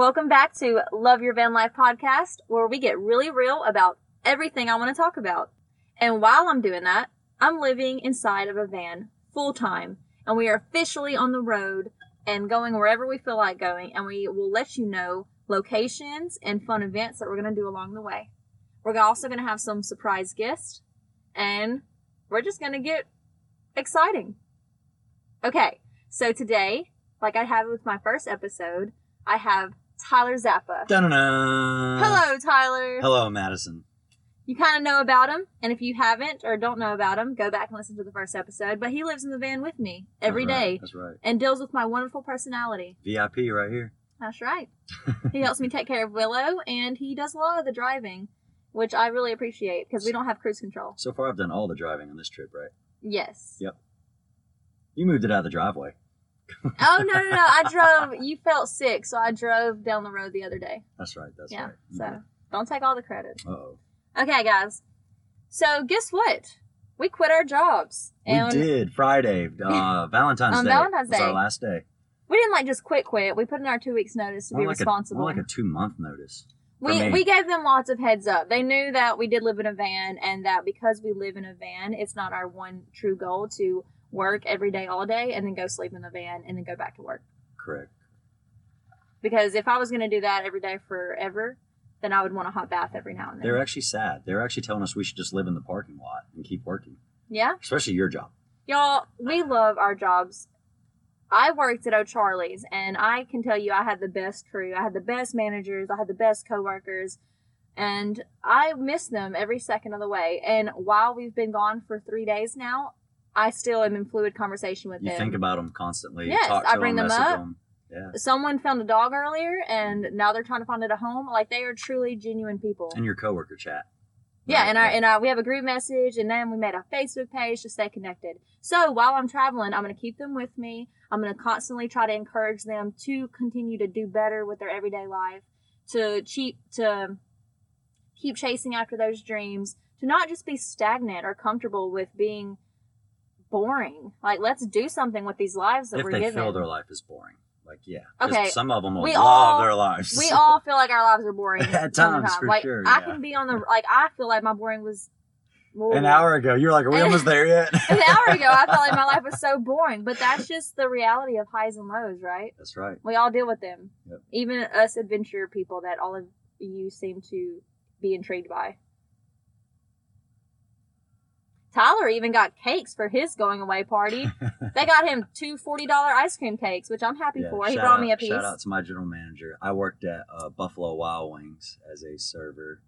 Welcome back to Love Your Van Life podcast, where we get really real about everything I want to talk about. And while I'm doing that, I'm living inside of a van full time, and we are officially on the road and going wherever we feel like going, and we will let you know locations and fun events that we're going to do along the way. We're also going to have some surprise guests, and we're just going to get exciting. Okay, so today, like I have with my first episode, I have Tyler Zappa. Dun-dun-dun. Hello, Tyler. Hello, Madison. You kind of know about him, and if you haven't or don't know about him, go back and listen to the first episode. But he lives in the van with me every That's day right, That's right. and deals with my wonderful personality. VIP right here. That's right. he helps me take care of Willow, and he does a lot of the driving, which I really appreciate because we don't have cruise control. So far, I've done all the driving on this trip, right? Yes. Yep. You moved it out of the driveway. Oh no, no, no! I drove. You felt sick, so I drove down the road the other day. That's right. That's yeah. right. So don't take all the credit. Oh. Okay, guys. So guess what? We quit our jobs, We did Friday, uh, Valentine's On Day. Valentine's was Day. our last day. we didn't like just quit. Quit. We put in our two weeks notice to More be like responsible. A, more like a two month notice. we me. we gave them lots of heads up. They knew that we did live in a van, and that because we live in a van, it's not our one true goal to work every day, all day, and then go sleep in the van and then go back to work. Correct. Because if I was going to do that every day forever, then I would want a hot bath every now and then. They're actually sad. They're actually telling us we should just live in the parking lot and keep working, yeah. especially your job. Y'all, we love our jobs. I worked at O'Charlie's and I can tell you I had the best crew. I had the best managers. I had the best coworkers. And I miss them every second of the way. And while we've been gone for three days now, I still am in fluid conversation with them. You them. think about them constantly. Yes, talk I bring them up. them. Yeah. Someone found a dog earlier and now they're trying to find it a home. Like they are truly genuine people. And your coworker chat. Yeah, Right, and our and our, we have a group message, and then we made a Facebook page to stay connected. So while I'm traveling, I'm going to keep them with me. I'm going to constantly try to encourage them to continue to do better with their everyday life, to cheap to keep chasing after those dreams, to not just be stagnant or comfortable with being boring. Like let's do something with these lives that if we're they given. feel their life is boring. Like, yeah. Okay, Some of them will we love all- their lives. we all feel like our lives are boring At some of the times, time. for like sure, I can be on the like I feel like my boring was An hour ago, you were like, "Are we almost there yet?" an hour ago, I felt like my life was so boring, but that's just the reality of highs and lows, right? That's right. We all deal with them. Yep. Even us adventure people that all of you seem to be intrigued by. Tyler even got cakes for his going away party. they got him two $40 ice cream cakes, which I'm happy Yeah, for. He brought out, me a piece. Shout out to my general manager. I worked at uh, Buffalo Wild Wings as a server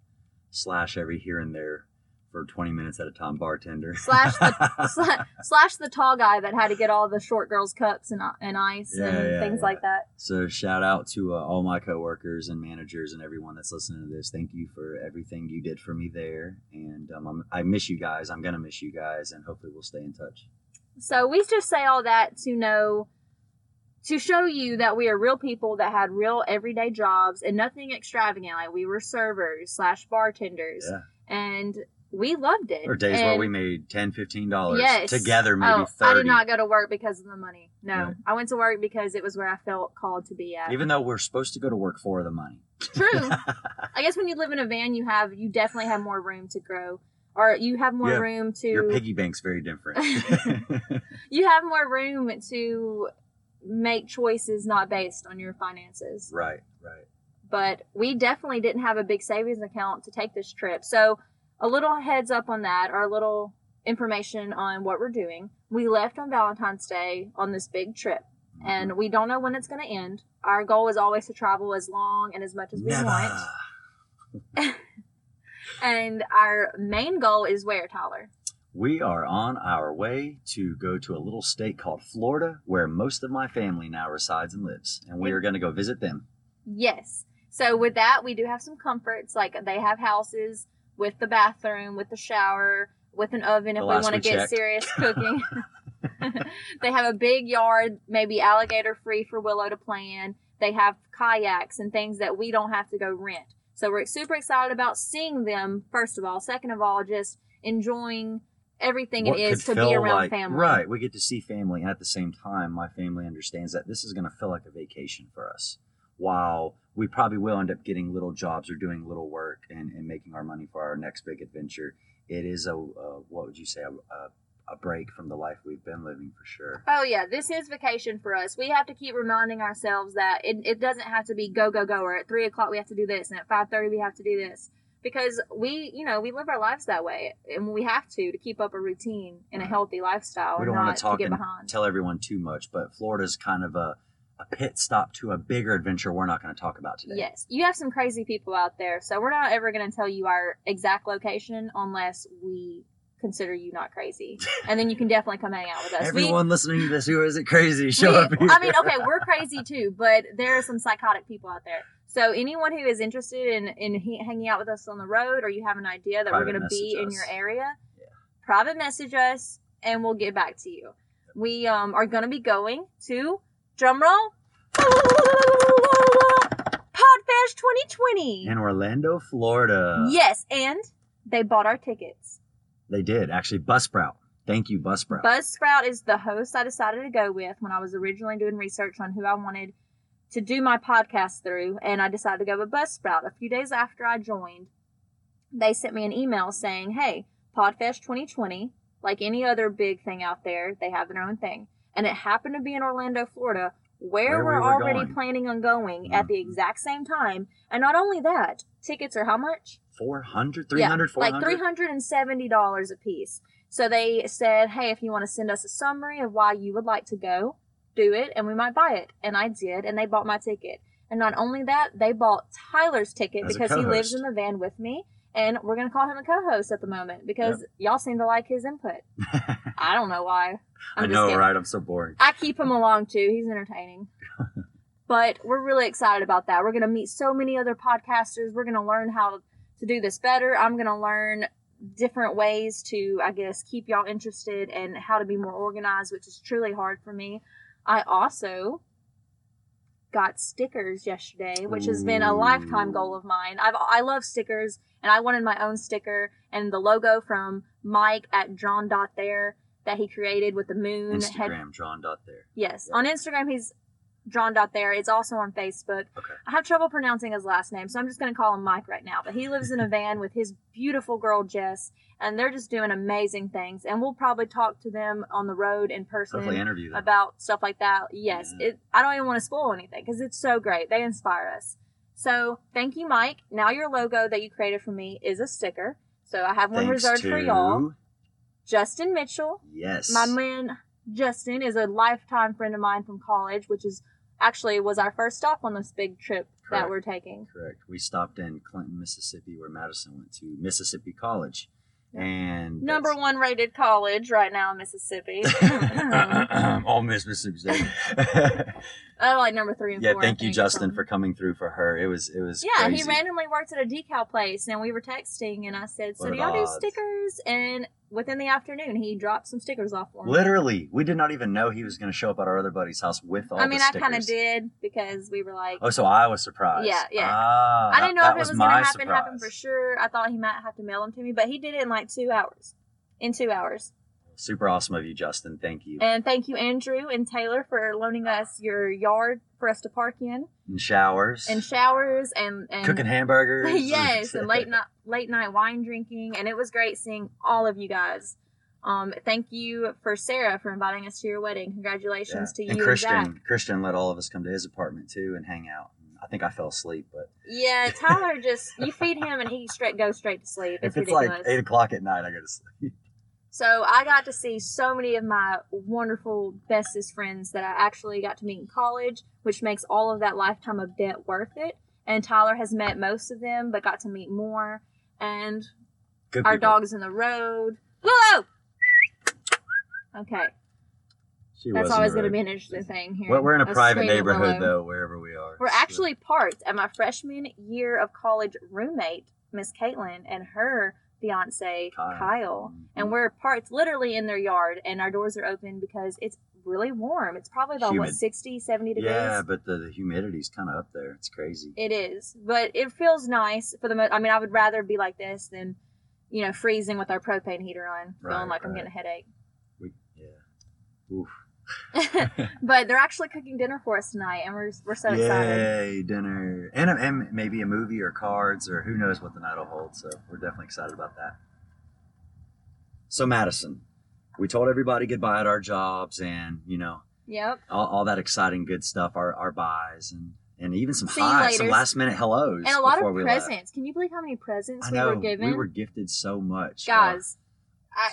slash every here and there for 20 minutes at a time bartender. Slash the Sla- slash the tall guy that had to get all the short girls' cups and, and ice Yeah, and yeah, things yeah. like that. so shout out to uh, all my coworkers and managers and everyone that's listening to this. Thank you for everything you did for me there, and um, I'm, I miss you guys. I'm gonna miss you guys, and hopefully we'll stay in touch. So we just say all that to know, to show you that we are real people that had real everyday jobs and nothing extravagant. Like we were servers slash bartenders, and we loved it. Or days where we made 10 15 dollars Yes. together, maybe oh, 30. I did not go to work because of the money. No, Yeah. I went to work because it was where I felt called to be at. Even though we're supposed to go to work for the money. True. I guess when you live in a van, you have you definitely have more room to grow, or you have more Yeah, room to Your piggy bank's very different. you have more room to make choices not based on your finances. right, right. But we definitely didn't have a big savings account to take this trip. So, a little heads up on that, or a little information on what we're doing. We left on Valentine's Day on this big trip, and mm-hmm. we don't know when it's going to end. Our goal is always to travel as long and as much as we Never. want. And our main goal is where, Tyler? We are on our way to go to a little state called Florida, where most of my family now resides and lives, and we are going to go visit them. Yes. So with that, we do have some comforts. Like they have houses with the bathroom, with the shower, with an oven if we want to get checked. serious cooking. they have a big yard, maybe alligator free for Willow to play in. They have kayaks and things that we don't have to go rent. So we're super excited about seeing them, first of all. Second of all, just enjoying everything what it is to be around like- family. Right. We get to see family. And at the same time, my family understands that this is going to feel like a vacation for us. While we probably will end up getting little jobs or doing little work and, and making our money for our next big adventure, it is a, a what would you say, a, a, a break from the life we've been living for sure. Oh yeah, this is vacation for us. We have to keep reminding ourselves that it, it doesn't have to be go go go. Or at three o'clock we have to do this, and at five thirty we have to do this because we, you know, we live our lives that way, and we have to to keep up a routine and a healthy lifestyle. we don't want to talk get and behind. tell everyone too much, but Florida's kind of a, a pit stop to a bigger adventure we're not going to talk about today. Yes, you have some crazy people out there, so we're not ever going to tell you our exact location unless we consider you not crazy, and then you can definitely come hang out with us. We- Everyone listening to this who isn't crazy, show we- up here. I mean, okay, we're crazy too, but there are some psychotic people out there. So anyone who is interested in in he, hanging out with us on the road, or you have an idea that Private we're going to be message in your area, Yeah. private message us, and we'll get back to you. We um are going to be going to drumroll Podfest 2020. in Orlando, Florida. yes, and they bought our tickets. They did actually. Buzzsprout. Thank you, Buzzsprout. Buzzsprout is the host I decided to go with when I was originally doing research on who I wanted to do my podcast through, and I decided to go with Buzzsprout. A few days after I joined, they sent me an email saying, "Hey, Podfest 2020, like any other big thing out there, they have their own thing, and it happened to be in Orlando, Florida." Where, Where we we're were already going. planning on going at the Mhm. exact same time. And not only that, tickets are how much? 400, 300, yeah, 400? like three hundred and seventy dollars a piece. So they said, "Hey, if you want to send us a summary of why you would like to go, do it, and we might buy it." And I did, and they bought my ticket. And not only that, they bought Tyler's ticket As because he lives in the van with me, and we're gonna call him a co-host at the moment because y'all seem to like his input. I don't know why. I'm I know, kidding. right? I'm so boring. I keep him along too. He's entertaining. but we're really excited about that. We're going to meet so many other podcasters. We're going to learn how to do this better. I'm going to learn different ways to, I guess, keep y'all interested and how to be more organized, which is truly hard for me. I also got stickers yesterday, which has been a lifetime goal of mine. I've I love stickers and I wanted my own sticker and the logo from Mike at Drawn Dot there that he created with the moon had Instagram, drawn dot there. Yes. Yeah. On Instagram, he's drawn dot there. It's also on Facebook. Okay. I have trouble pronouncing his last name, so I'm just going to call him Mike right now. But he lives in a van with his beautiful girl, Jess, and they're just doing amazing things. And we'll probably talk to them on the road in person Hopefully interview them. about stuff like that. Yes. Yeah. It, I don't even want to spoil anything because it's so great. They inspire us. So thank you, Mike. Now your logo that you created for me is a sticker. So I have one Thanks reserved to, for y'all. Justin Mitchell. Yes. My man Justin is a lifetime friend of mine from college, which is actually was our first stop on this big trip that we're taking. Correct. We stopped in Clinton, Mississippi, where Madison went to Mississippi College. And Number one rated college right now in Mississippi. All Miss Mississippi State. I like number three and yeah, four. I thank you, Justin, from- for coming through for her. It was it was Yeah, crazy. he randomly works at a decal place, and we were texting, and I said, "So do y'all the do stickers?" And within the afternoon, he dropped some stickers off for me. Literally, we did not even know he was going to show up at our other buddy's house with all I mean, I kind of did because we were like, Oh, so I was surprised. Yeah, yeah. Ah, I didn't know if it was, was going to happen, happen for sure. I thought he might have to mail them to me, but he did it in like two hours. In two hours. Super awesome of you, Justin. Thank you. And thank you, Andrew and Taylor, for loaning us your yard for us to park in, And showers. and showers, and and cooking hamburgers. yes, and late night late night wine drinking, and it was great seeing all of you guys. Um, thank you for Sarah for inviting us to your wedding. Congratulations to you and and. Christian, Christian let all of us come to his apartment too and hang out. I think I fell asleep, but Yeah, Tyler just you feed him and he straight goes straight to sleep. It's, if it's ridiculous. like eight o'clock at night, I go to sleep. So I got to see so many of my wonderful bestest friends that I actually got to meet in college, which makes all of that lifetime of debt worth it. And Tyler has met most of them, but got to meet more. And Good our people. dog's in the road. Willow. Okay, She that's always going to be an interesting thing here. Well, we're in a Us private neighborhood though, wherever we are. We're actually parked at my freshman year of college roommate, Miss Caitlin, and her fiance Kyle. Kyle. Mhm. and we're parked literally in their yard and our doors are open because it's really warm it's probably about what Humid. 60 70 degrees yeah, but the, the humidity's kind of up there. It's crazy. it is but it feels nice for the most i mean i would rather be like this than you know, freezing with our propane heater on, feeling Right, like I'm getting a headache. We, yeah. Oof. but they're actually cooking dinner for us tonight, and we're we're so excited. Yay, dinner. And, and maybe a movie or cards or who knows what the night will hold. So we're definitely excited about that. So, Madison, we told everybody goodbye at our jobs and, you know, Yep. all, all that exciting good stuff, our, our buys and, and even some See highs, some last minute hellos. And a lot of left. presents. Can you believe how many presents I we were given? We were gifted so much. Guys, I,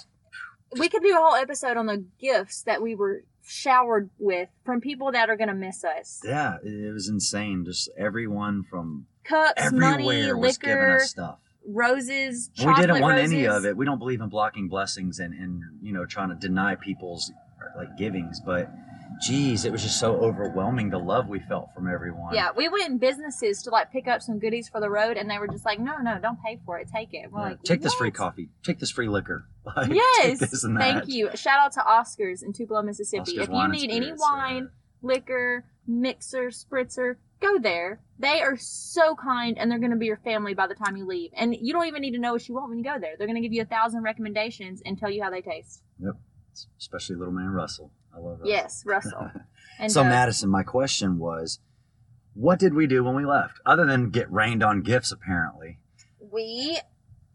we could do a whole episode on the gifts that we were showered with from people that are going to miss us. Yeah, it, was insane. Just everyone from Cups, everywhere money, was giving liquor, us stuff. roses, we didn't want roses. any of it. We don't believe in blocking blessings and, and you know trying to deny people's like givings, but geez, it was just so overwhelming the love we felt from everyone. Yeah, we went in businesses to like pick up some goodies for the road, and they were just like, "No, no, don't pay for it. Take it." We're Yeah. like, take this free coffee. Take this free liquor. Like, Yes, take this and thank you. Shout out to Oscars in Tupelo, Mississippi. Oscar's if you need any wine, liquor, mixer, spritzer, go there. They are so kind, and they're going to be your family by the time you leave. And you don't even need to know what you want when you go there. They're going to give you a thousand recommendations and tell you how they taste. uh, especially little man Russell. I love Russell. Yes, Russell. And so uh, Madison, my question was, what did we do when we left, other than get rained on gifts? Apparently. we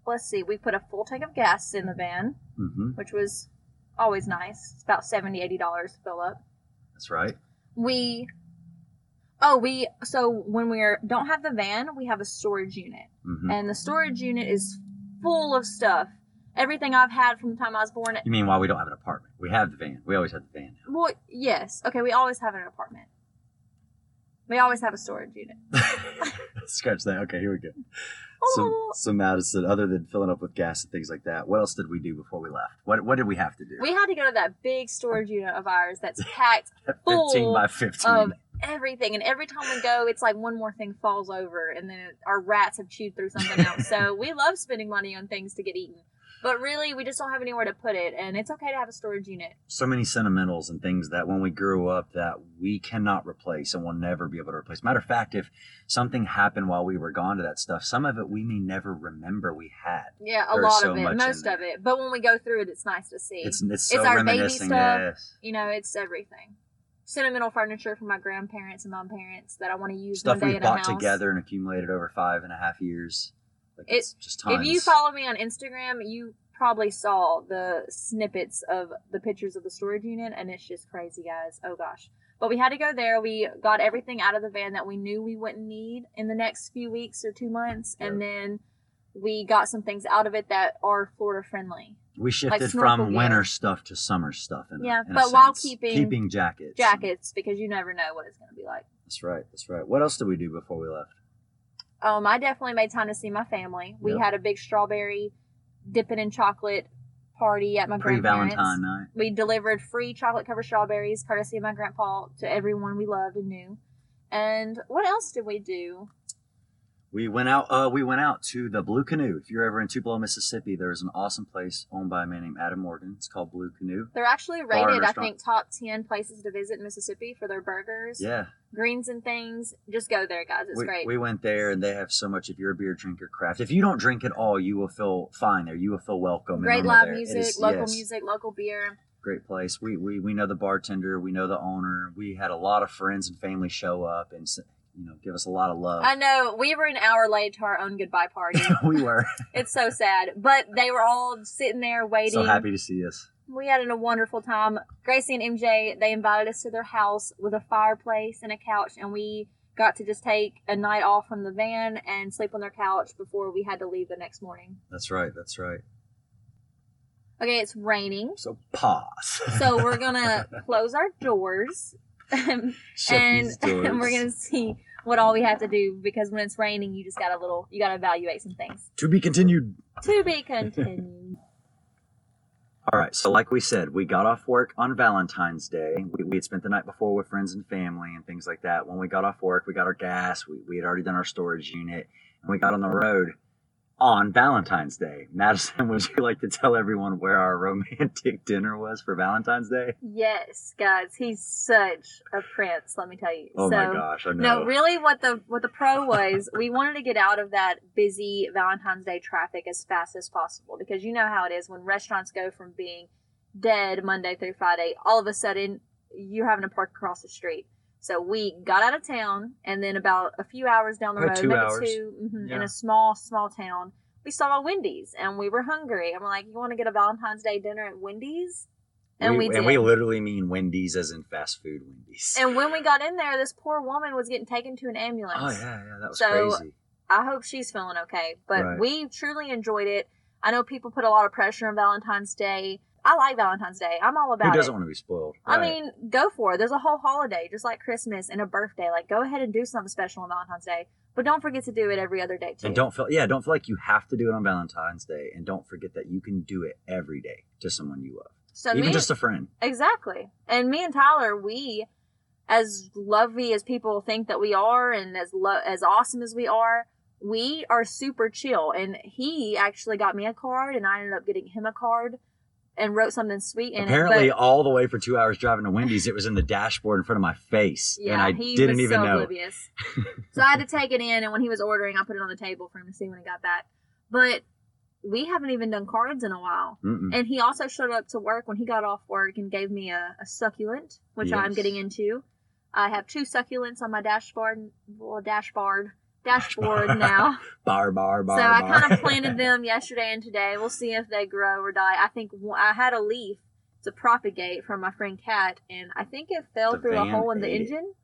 let's see, we put a full tank of gas in the van, hmm which was always nice. It's about 70 80 dollars to fill up. That's right. We oh we so when we are don't have the van, we have a storage unit, hmm and the storage unit is full of stuff. Everything I've had from the time I was born. You mean why we don't have an apartment? We have the van. We always have the van. Well, yes. Okay, we always have an apartment. We always have a storage unit. Scratch that. Okay, here we go. So, Oh. so Madison, other than filling up with gas and things like that, what else did we do before we left? What What did we have to do? We had to go to that big storage unit of ours that's packed full by fifteen. of everything. And every time we go, it's like one more thing falls over, and then it, our rats have chewed through something else. so we love spending money on things to get eaten. But really, we just don't have anywhere to put it, and it's okay to have a storage unit. so many sentimentals and things that when we grew up that we cannot replace and will never be able to replace. Matter of fact, if something happened while we were gone to that stuff, some of it we may never remember we had. Yeah, a There's lot so of it, most of it. But when we go through it, it's nice to see. It's it's so It's our baby stuff. Yes. you know, it's everything. Sentimental furniture from my grandparents and mom parents that I want to use Stuff one day we bought together and accumulated over five and a half years. Like It- it's just. If you follow me on Instagram, you probably saw the snippets of the pictures of the storage unit, and it's just crazy, guys. Oh gosh. But we had to go there. We got everything out of the van that we knew we wouldn't need in the next few weeks or two months, and then we got some things out of it that are Florida friendly. we shifted snorkel from gear. winter stuff to summer stuff. In a- Yeah, in a but while keeping keeping jackets. Jackets, because you never know what it's going to be like. That's right. That's right. What else did we do before we left? Um, I definitely made time to see my family. We Yep. had a big strawberry dipping in chocolate party at my Pre grandparents. Valentine night. We delivered free chocolate covered strawberries, courtesy of my grandpa, to everyone we loved and knew. And what else did we do? We went out. Uh, we went out to the Blue Canoe. If you're ever in Tupelo, Mississippi, there's an awesome place owned by a man named Adam Morgan. It's called Blue Canoe. They're actually rated, I think, top 10 places to visit in Mississippi for their burgers, Yeah, greens, and things. Just go there, guys. It's we, great. we went there, and they have so much. If you're a beer drinker, craft. If you don't drink at all, you will feel fine there. You will feel welcome. great live there. Music, is- local yes, music, local beer. Great place. We, we we know the bartender. We know the owner. We had a lot of friends and family show up and you know give us a lot of love. I know we were an hour late to our own goodbye party. we were it's so sad, but they were all sitting there waiting. so happy to see us. We had a wonderful time. Gracie and MJ, they invited us to their house with a fireplace and a couch, and we got to just take a night off from the van and sleep on their couch before we had to leave the next morning. That's right. That's right. Okay, it's raining, So pause. so we're gonna close our doors and, and we're gonna see what all we have to do because when it's raining, you just got a little, you got to evaluate some things. to be continued. To be continued. All right. So, like we said, we got off work on Valentine's Day. We, we had spent the night before with friends and family and things like that. When we got off work, we got our gas. We, we had already done our storage unit, and we got on the road. On Valentine's Day. Madison, would you like to tell everyone where our romantic dinner was for Valentine's Day? Yes, guys, he's such a prince. Let me tell you. Oh so, my gosh, I know. No, really, what the what the pro was, we wanted to get out of that busy Valentine's Day traffic as fast as possible because you know how it is when restaurants go from being dead Monday through Friday, all of a sudden you're having to park across the street. So we got out of town, and then about a few hours down the About road, two maybe hours. two, mhm, in a small small town, we saw a Wendy's, and we were hungry. And we're like, "You want to get a Valentine's Day dinner at Wendy's?" And we, did. and we literally mean Wendy's as in fast food Wendy's. And when we got in there, this poor woman was getting taken to an ambulance. oh yeah, yeah, that was So, crazy. I hope she's feeling okay. But Right. we truly enjoyed it. I know people put a lot of pressure on Valentine's Day. I like Valentine's Day. I'm all about it. Who doesn't it. want to be spoiled? I Right. mean, go for it. There's a whole holiday, just like Christmas and a birthday. Like, go ahead and do something special on Valentine's Day. But don't forget to do it every other day, too. and don't feel yeah, don't feel like you have to do it on Valentine's Day, and don't forget that you can do it every day to someone you love, so even me, just a friend. Exactly. And me and Tyler, we, as lovey as people think that we are, and as lo- as awesome as we are, we are super chill. And he actually got me a card, and I ended up getting him a card, and wrote something sweet in Apparently, it. All the way for two hours driving to Wendy's, it was in the dashboard in front of my face, yeah, and I he didn't was even so know. oblivious. so I had to take it in, and when he was ordering, I put it on the table for him to see when he got back. But we haven't even done cards in a while. Mm-mm. And he also showed up to work when he got off work and gave me a, a succulent, which I'm getting into. I have two succulents on my dashboard, well, dashboard, dashboard now. Bar, bar, bar. so I bar. kind of planted them yesterday and today. We'll see if they grow or die. I think I had a leaf to propagate from my friend Kat, and I think it fell The through a hole in the engine. it.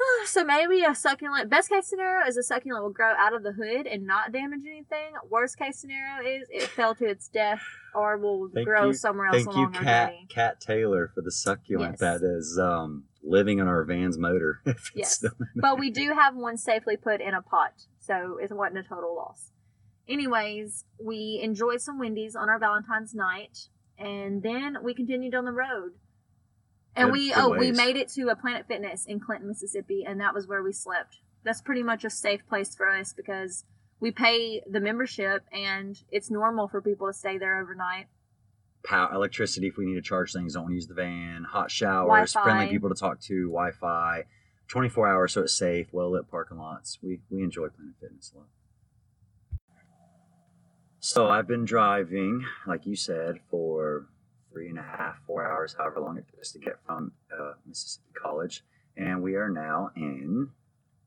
So maybe a succulent. Best case scenario is a succulent will grow out of the hood and not damage anything. Worst case scenario is it fell to its death or will Thank grow you- somewhere else Thank you, along our Cat. Cat Taylor, for the succulent Yes. that is um, living in our van's motor. Yes. still in the- But we do have one safely put in a pot, so it wasn't a total loss. Anyways, we enjoyed some Wendy's on our Valentine's night, and then we continued on the road. And Good- we good oh we made it to a Planet Fitness in Clinton, Mississippi, and that was where we slept. That's pretty much a safe place for us because we pay the membership, and it's normal for people to stay there overnight. power, electricity if we need to charge things. Don't use the van. Hot showers, Wi-Fi. friendly people to talk to, Wi-Fi, 24 hours so it's safe, well lit parking lots. We we enjoy Planet Fitness a lot. So I've been driving, like you said, for three and a half, four hours, however long it takes to get from uh, Mississippi College, and we are now in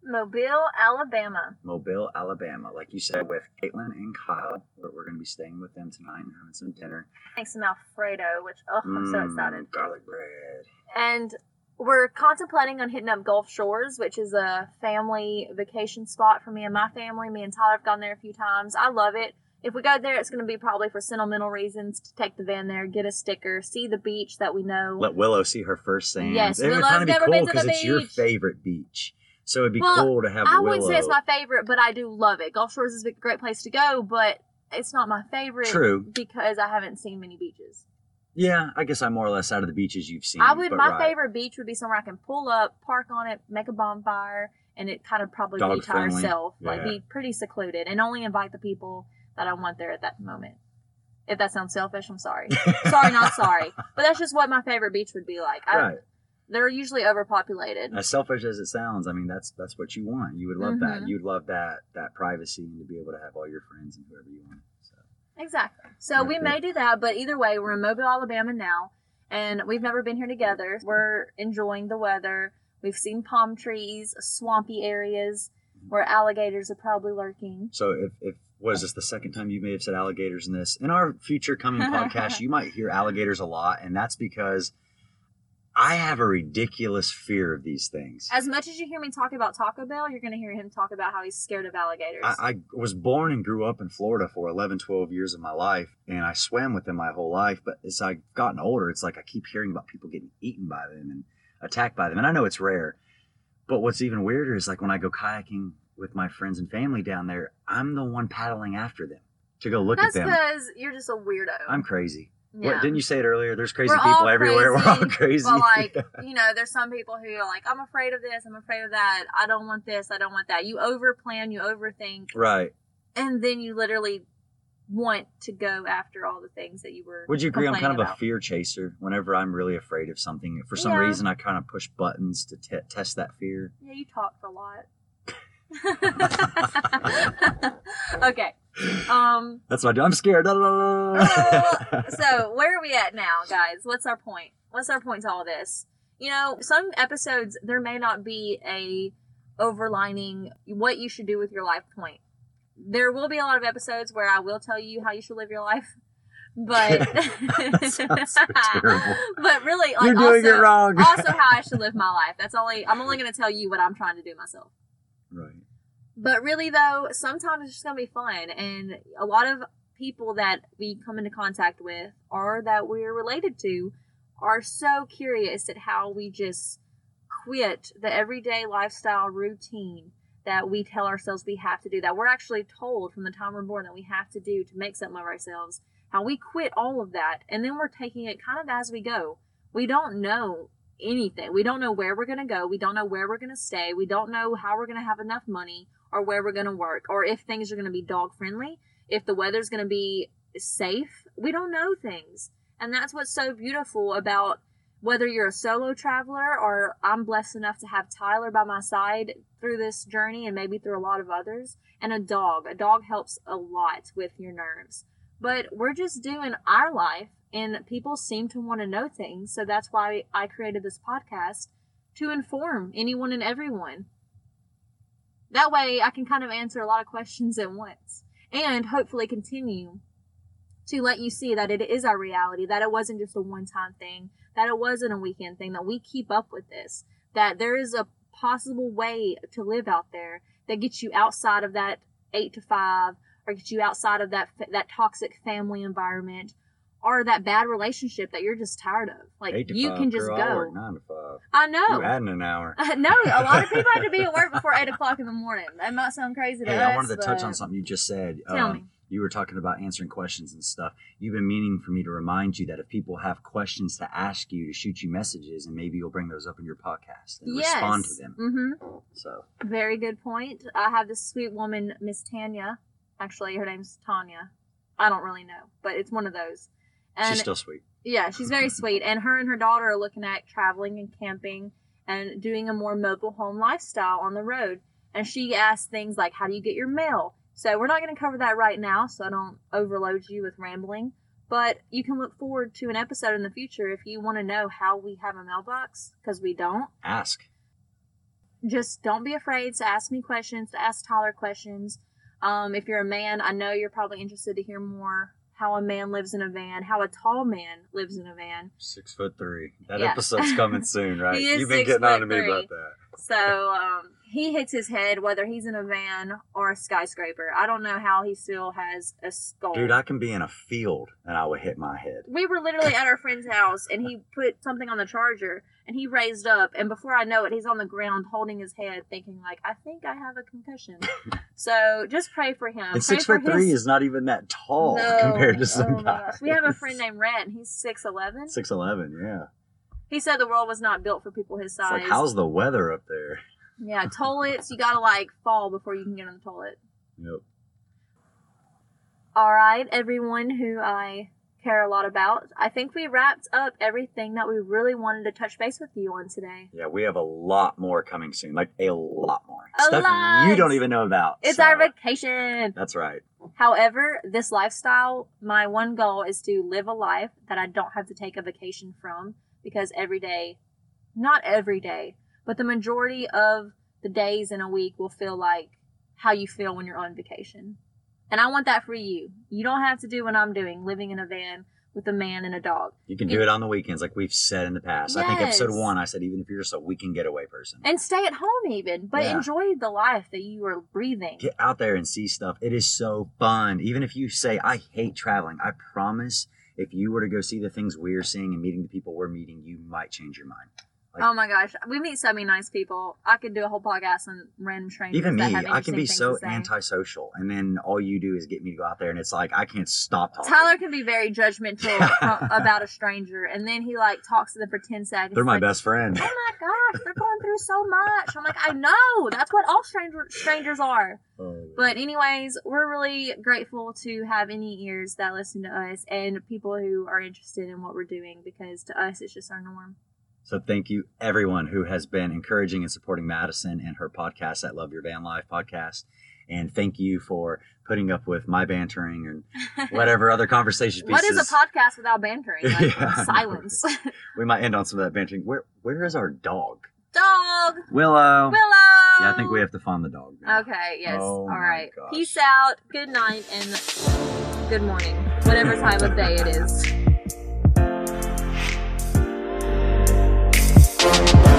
Mobile, Alabama. Mobile, Alabama. Like you said, with Caitlin and Kyle, we're, we're going to be staying with them tonight and having some dinner. Thanks some Alfredo, which oh I'm so Mm, excited. Garlic bread. and we're contemplating on hitting up Gulf Shores, which is a family vacation spot for me and my family. Me and Tyler have gone there a few times. I love it. If we go there, it's going to be probably for sentimental reasons to take the van there, get a sticker, see the beach that we know. let Willow see her first sand. Yes, it Willow's be never cool been to the it's your favorite beach. So it'd be Well, cool to have one. I Willow. wouldn't say it's my favorite, but I do love it. Gulf Shores is a great place to go, but it's not my favorite True. because I haven't seen many beaches. Yeah, I guess I'm more or less out of the beaches you've seen. I would. My right. favorite beach would be somewhere I can pull up, park on it, make a bonfire, and it kind of probably Dog be to friendly. ourselves, like be pretty secluded, and only invite the people that I want there at that moment. If that sounds selfish, I'm sorry. sorry, not sorry. But that's just what my favorite beach would be like. I, Right. They're usually overpopulated. As selfish as it sounds, I mean that's that's what you want. You would love that. Mhm. You'd love that that privacy and to be able to have all your friends and whoever you want. So Exactly. So we Okay. may do that, but either way, we're in Mobile, Alabama now, and we've never been here together. We're enjoying the weather. We've seen palm trees, swampy areas where alligators are probably lurking. So if, if what is this the second time you may have said alligators in this? In our future coming podcast, you might hear alligators a lot, and that's because I have a ridiculous fear of these things. As much as you hear me talk about Taco Bell, you're going to hear him talk about how he's scared of alligators. I, I was born and grew up in Florida for 11, 12 years of my life, and I swam with them my whole life. But as I've gotten older, it's like I keep hearing about people getting eaten by them and attacked by them. And I know it's rare. But what's even weirder is like when I go kayaking with my friends and family down there, I'm the one paddling after them to go look That's at them. That's because you're just a weirdo. I'm crazy. yeah. What, didn't you say it earlier? There's crazy We're people everywhere. We're all crazy, crazy. But like, you know, there's some people who are like, I'm afraid of this, I'm afraid of that, I don't want this, I don't want that. You over plan, you overthink. right. and then you literally want to go after all the things that you were. Would you agree? I'm kind of complaining a fear chaser. Whenever I'm really afraid of something, for some Yeah. reason, I kind of push buttons to te- test that fear. Yeah, you talked a lot. okay. Um. That's what I do. I'm scared. So where are we at now, guys? What's our point? What's our point to all this? You know, some episodes there may not be a overlining what you should do with your life point. There will be a lot of episodes where I will tell you how you should live your life, but That sounds so terrible. but really, like You're doing also, it wrong. also how I should live my life. That's only I'm only going to tell you what I'm trying to do myself. right. But really, though, sometimes it's just gonna be fun, and a lot of people that we come into contact with or that we're related to are so curious at how we just quit the everyday lifestyle routine that we tell ourselves we have to do that we're actually told from the time we're born that we have to do to make something of ourselves how we quit all of that and then we're taking it kind of as we go. We don't know anything. We don't know where we're going to go. We don't know where we're going to stay. We don't know how we're going to have enough money or where we're going to work or if things are going to be dog friendly if the weather's going to be safe. We don't know things. And that's what's so beautiful about whether you're a solo traveler or I'm blessed enough to have Tyler by my side through this journey and maybe through a lot of others, and a dog. A dog helps a lot with your nerves. But we're just doing our life, and people seem to want to know things. So that's why I created this podcast to inform anyone and everyone. That way I can kind of answer a lot of questions at once and hopefully continue to let you see that it is our reality, that it wasn't just a one time thing, that it wasn't a weekend thing, that we keep up with this, that there is a possible way to live out there that gets you outside of that eight to five or gets you outside of that that toxic family environment or that bad relationship that you're just tired of. Like you five, can just girl, I go. work nine to five. I know. You adding an hour. no, a lot of people have to be at work before eight o'clock in the morning. That might sound crazy to Hey, us. I wanted to touch on something you just said. Tell Um, me. You were talking about answering questions and stuff. You've been meaning for me to remind you that if people have questions to ask you, to shoot you messages, and maybe you'll bring those up in your podcast and Yes. respond to them. Mm-hmm. So Very good point. I have this sweet woman, Miss Tanya. Actually, her name's Tanya. I don't really know, but it's one of those. And she's still sweet. yeah, she's very sweet. And her and her daughter are looking at traveling and camping and doing a more mobile home lifestyle on the road. And she asks things like, How do you get your mail? So we're not going to cover that right now, so I don't overload you with rambling. But you can look forward to an episode in the future if you want to know how we have a mailbox, because we don't. Ask. Just don't be afraid to ask me questions, to ask Tyler questions. Um, if you're a man, I know you're probably interested to hear more how a man lives in a van, how a tall man lives in a van. Six foot three. That Yeah. episode's coming soon, right? You've been getting on to me three. about that. So um, he hits his head whether he's in a van or a skyscraper. I don't know how he still has a skull. Dude, I can be in a field and I would hit my head. we were literally at our friend's house and he put something on the charger and he raised up and before I know it he's on the ground holding his head thinking like I think I have a concussion. so just pray for him. And Pray six foot three his- is not even that tall No. compared to some Oh guys. We have a friend named Rhett and he's six eleven. Six eleven, yeah. He said the world was not built for people his It's size. like how's the weather up there? yeah, toilets, you gotta like fall before you can get on the toilet. Yep. All right, everyone who I care a lot about. I think we wrapped up everything that we really wanted to touch base with you on today. Yeah, we have a lot more coming soon. Like a lot more. A Stuff lot. you don't even know about. It's so- our vacation. That's right. However, this lifestyle, my one goal is to live a life that I don't have to take a vacation from because every day, not every day, but the majority of the days in a week will feel like how you feel when you're on vacation. And I want that for you. You don't have to do what I'm doing, living in a van with a man and a dog. You can do it on the weekends, like we've said in the past. Yes. I think episode one, I said even if you're just a weekend getaway person, And stay at home even, but Yeah. enjoy the life that you are breathing. get out there and see stuff. It is so fun. Even if you say I hate traveling, I promise, if you were to go see the things we're seeing and meeting the people we're meeting, you might change your mind. Like- oh my gosh, we meet so many nice people. I could do a whole podcast on random strangers. Even that me, I can be so things to say. antisocial, and then all you do is get me to go out there, and it's like I can't stop talking. Tyler can be very judgmental about a stranger, and then he like talks to them for ten seconds. They're my like, best friend. Oh my gosh, they're going through so much. I'm like, I know. That's what all stranger strangers are. Oh. But anyways, we're really grateful to have any ears that listen to us and people who are interested in what we're doing because to us it's just our norm. So thank you everyone who has been encouraging and supporting Madison and her podcast at Love Your Van Life podcast. And thank you for putting up with my bantering and whatever other conversation pieces. what is a podcast without bantering? Like Yeah. silence. we might end on some of that bantering. Where where is our dog? Dog. Willow. Willow. Yeah, I think we have to find the dog. Now. Okay, yes. Oh All right. gosh. Peace out. Good night and good morning. Whatever time of day it is. Bye.